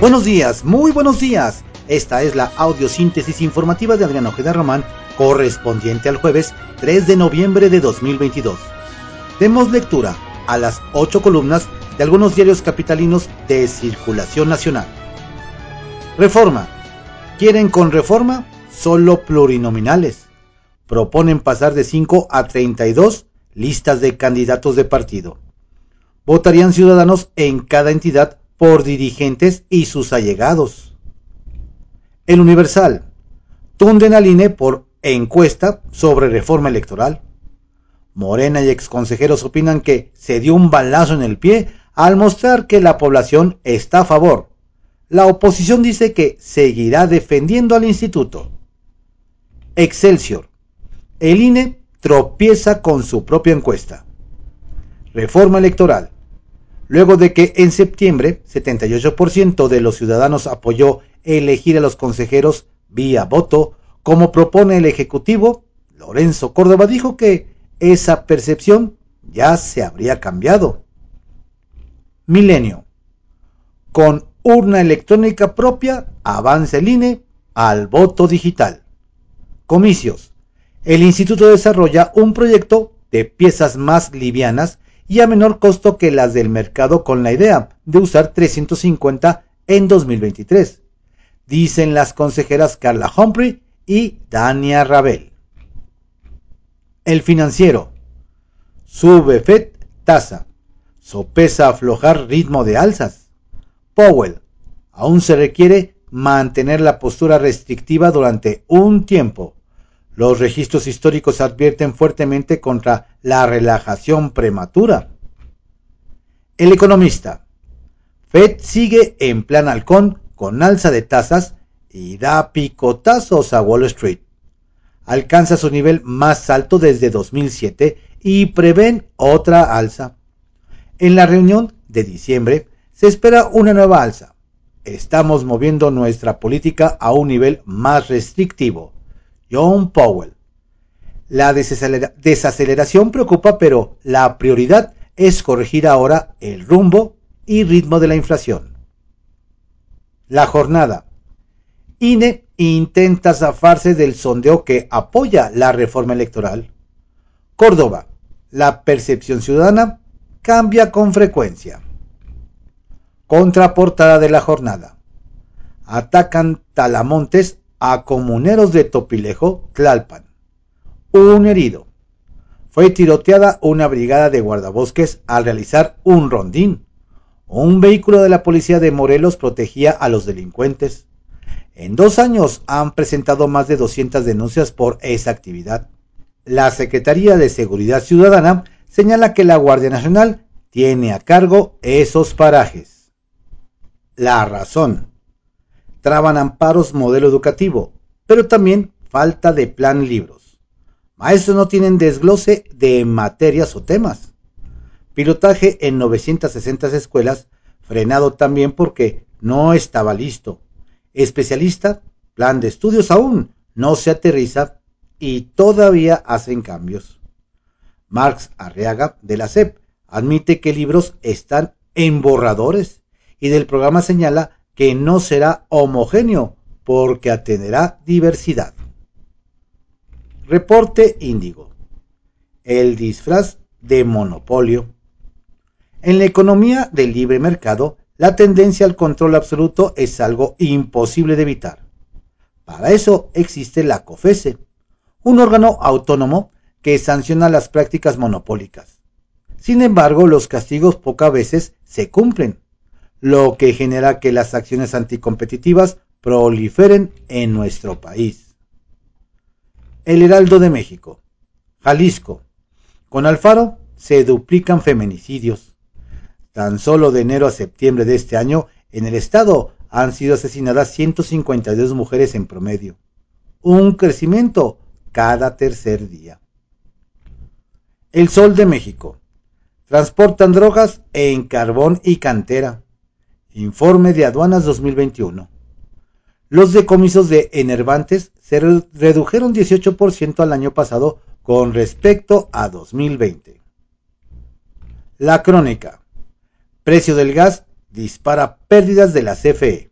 Buenos días, muy buenos días. Esta es la audiosíntesis informativa de Adriano Ojeda Román, correspondiente al jueves 3 de noviembre de 2022. Demos lectura a las ocho columnas de algunos diarios capitalinos de circulación nacional. Reforma. ¿Quieren con reforma? Solo plurinominales. Proponen pasar de 5 a 32 listas de candidatos de partido. Votarían ciudadanos en cada entidad por dirigentes y sus allegados. El Universal. Tunden al INE por encuesta sobre reforma electoral. Morena y exconsejeros opinan que se dio un balazo en el pie al mostrar que la población está a favor. La oposición dice que seguirá defendiendo al instituto. Excelsior. El INE tropieza con su propia encuesta. Reforma electoral. Luego de que en septiembre 78% de los ciudadanos apoyó elegir a los consejeros vía voto, como propone el Ejecutivo, Lorenzo Córdoba dijo que esa percepción ya se habría cambiado. Milenio. Con urna electrónica propia, avanza el INE al voto digital. Comicios. El instituto desarrolla un proyecto de piezas más livianas y a menor costo que las del mercado con la idea de usar 350 en 2023, dicen las consejeras Carla Humphrey y Dania Rabel. El financiero. Sube FED tasa. Sopesa aflojar ritmo de alzas. Powell. Aún se requiere mantener la postura restrictiva durante un tiempo los registros históricos advierten fuertemente contra la relajación prematura. El economista. Fed sigue en plan halcón con alza de tasas y da picotazos a Wall Street. Alcanza su nivel más alto desde 2007 y prevén otra alza. En la reunión de diciembre se espera una nueva alza. Estamos moviendo nuestra política a un nivel más restrictivo John Powell. La desaceleración preocupa, pero la prioridad es corregir ahora el rumbo y ritmo de la inflación. La jornada. INE intenta zafarse del sondeo que apoya la reforma electoral. Córdoba. La percepción ciudadana cambia con frecuencia. Contraportada de la jornada. Atacan Talamontes a comuneros de Topilejo, Tlalpan. Un herido. Fue tiroteada una brigada de guardabosques al realizar un rondín. Un vehículo de la policía de Morelos protegía a los delincuentes. En dos años han presentado más de 200 denuncias por esa actividad. La Secretaría de Seguridad Ciudadana señala que la Guardia Nacional tiene a cargo esos parajes. La razón traban amparos modelo educativo, pero también falta de plan libros. Maestros no tienen desglose de materias o temas. Pilotaje en 960 escuelas, frenado también porque no estaba listo. Especialista, plan de estudios aún, no se aterriza y todavía hacen cambios. Marx Arriaga de la SEP admite que libros están en borradores y del programa señala que no será homogéneo porque atenderá diversidad. Reporte Índigo. El disfraz de monopolio. En la economía del libre mercado, la tendencia al control absoluto es algo imposible de evitar. Para eso existe la COFESE, un órgano autónomo que sanciona las prácticas monopólicas. Sin embargo, los castigos pocas veces se cumplen lo que genera que las acciones anticompetitivas proliferen en nuestro país. El Heraldo de México. Jalisco. Con Alfaro se duplican feminicidios. Tan solo de enero a septiembre de este año, en el estado han sido asesinadas 152 mujeres en promedio. Un crecimiento cada tercer día. El Sol de México. Transportan drogas en carbón y cantera. Informe de Aduanas 2021. Los decomisos de enervantes se redujeron 18% al año pasado con respecto a 2020. La crónica. Precio del gas dispara pérdidas de la CFE.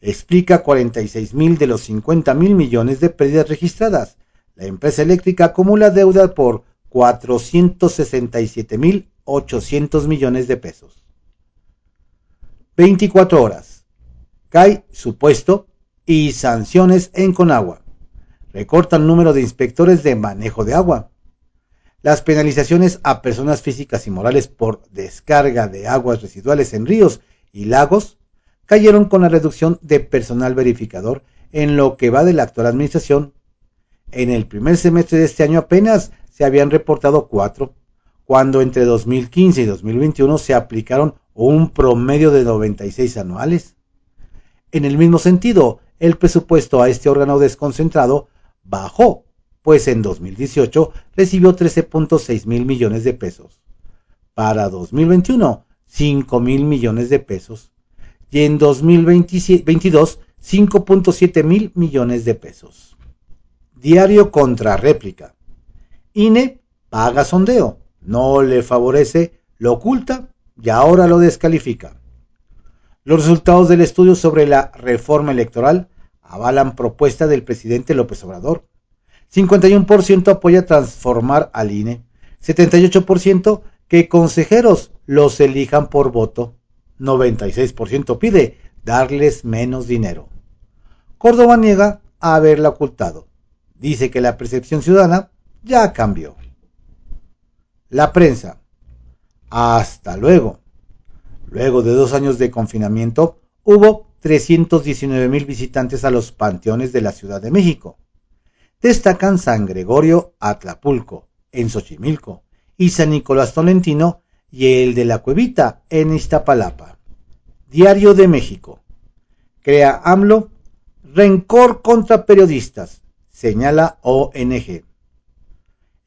explica 46 mil de los 50 mil millones de pérdidas registradas. La empresa eléctrica acumula deuda por 467 mil 800 millones de pesos. 24 horas. Cae supuesto y sanciones en Conagua. Recorta el número de inspectores de manejo de agua. Las penalizaciones a personas físicas y morales por descarga de aguas residuales en ríos y lagos cayeron con la reducción de personal verificador en lo que va de la actual administración. En el primer semestre de este año apenas se habían reportado cuatro, cuando entre 2015 y 2021 se aplicaron un promedio de 96 anuales. En el mismo sentido, el presupuesto a este órgano desconcentrado bajó, pues en 2018 recibió 13.6 mil millones de pesos. Para 2021, 5 mil millones de pesos. Y en 2022, 5.7 mil millones de pesos. Diario contra réplica. INE paga sondeo, no le favorece, lo oculta y ahora lo descalifica. Los resultados del estudio sobre la reforma electoral avalan propuesta del presidente López Obrador. 51% apoya transformar al INE, 78% que consejeros los elijan por voto, 96% pide darles menos dinero. Córdoba niega haberla ocultado. Dice que la percepción ciudadana ya cambió. La prensa. Hasta luego. Luego de dos años de confinamiento, hubo 319 mil visitantes a los panteones de la Ciudad de México. Destacan San Gregorio Atlapulco, en Xochimilco, y San Nicolás Tolentino y el de la Cuevita, en Iztapalapa. Diario de México. Crea AMLO rencor contra periodistas, señala ONG.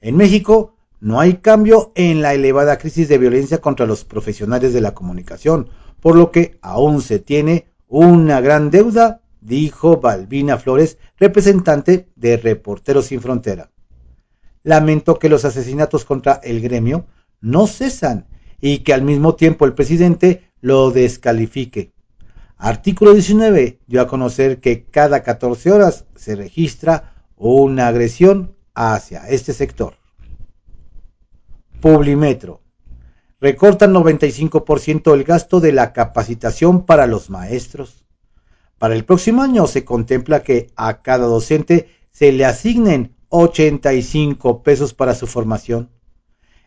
En México no hay cambio en la elevada crisis de violencia contra los profesionales de la comunicación, por lo que aún se tiene una gran deuda, dijo Balbina Flores, representante de Reporteros Sin Frontera. Lamento que los asesinatos contra el gremio no cesan y que al mismo tiempo el presidente lo descalifique. Artículo 19 dio a conocer que cada 14 horas se registra una agresión hacia este sector. Publimetro. Recortan 95% el gasto de la capacitación para los maestros. Para el próximo año se contempla que a cada docente se le asignen 85 pesos para su formación.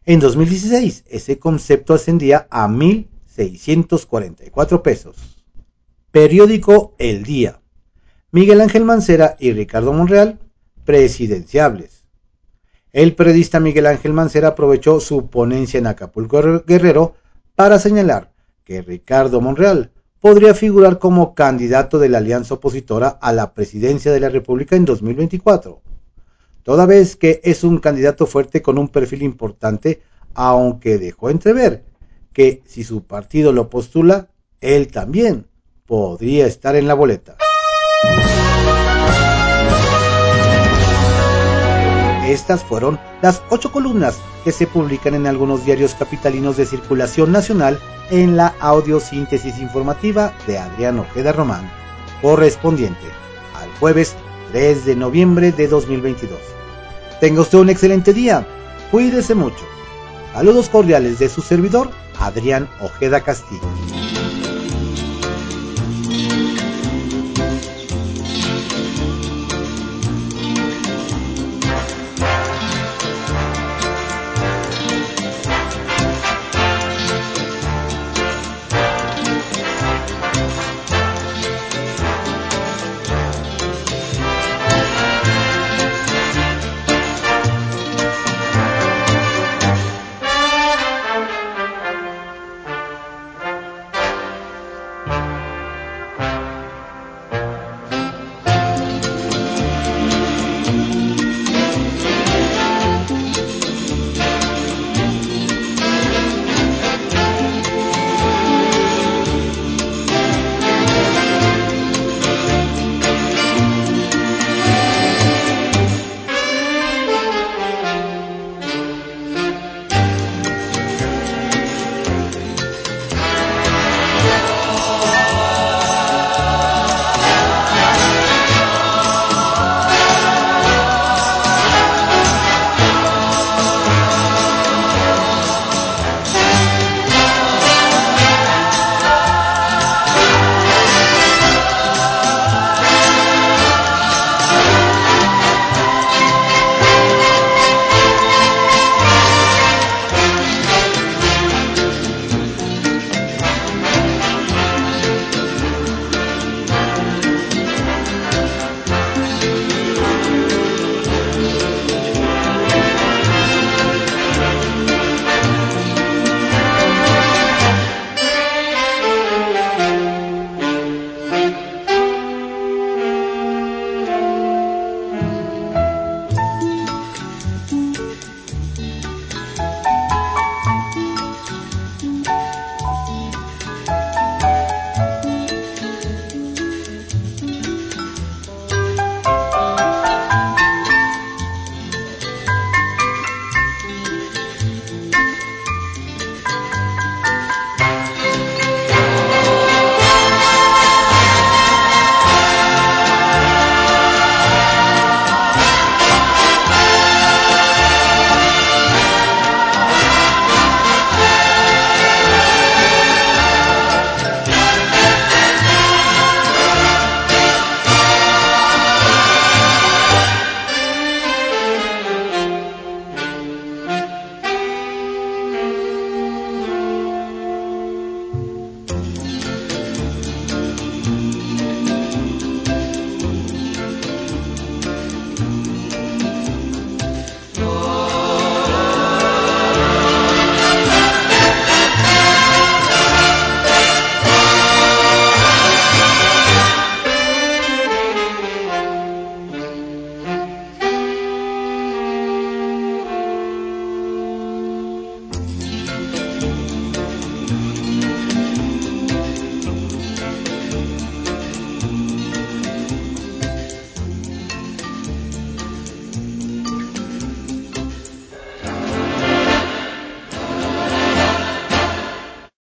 En 2016 ese concepto ascendía a 1.644 pesos. Periódico El Día. Miguel Ángel Mancera y Ricardo Monreal, presidenciables. El periodista Miguel Ángel Mancera aprovechó su ponencia en Acapulco Guerrero para señalar que Ricardo Monreal podría figurar como candidato de la alianza opositora a la presidencia de la República en 2024, toda vez que es un candidato fuerte con un perfil importante, aunque dejó entrever que si su partido lo postula, él también podría estar en la boleta. Estas fueron las ocho columnas que se publican en algunos diarios capitalinos de circulación nacional en la audiosíntesis informativa de Adrián Ojeda Román, correspondiente al jueves 3 de noviembre de 2022. Tenga usted un excelente día, cuídese mucho. Saludos cordiales de su servidor, Adrián Ojeda Castillo.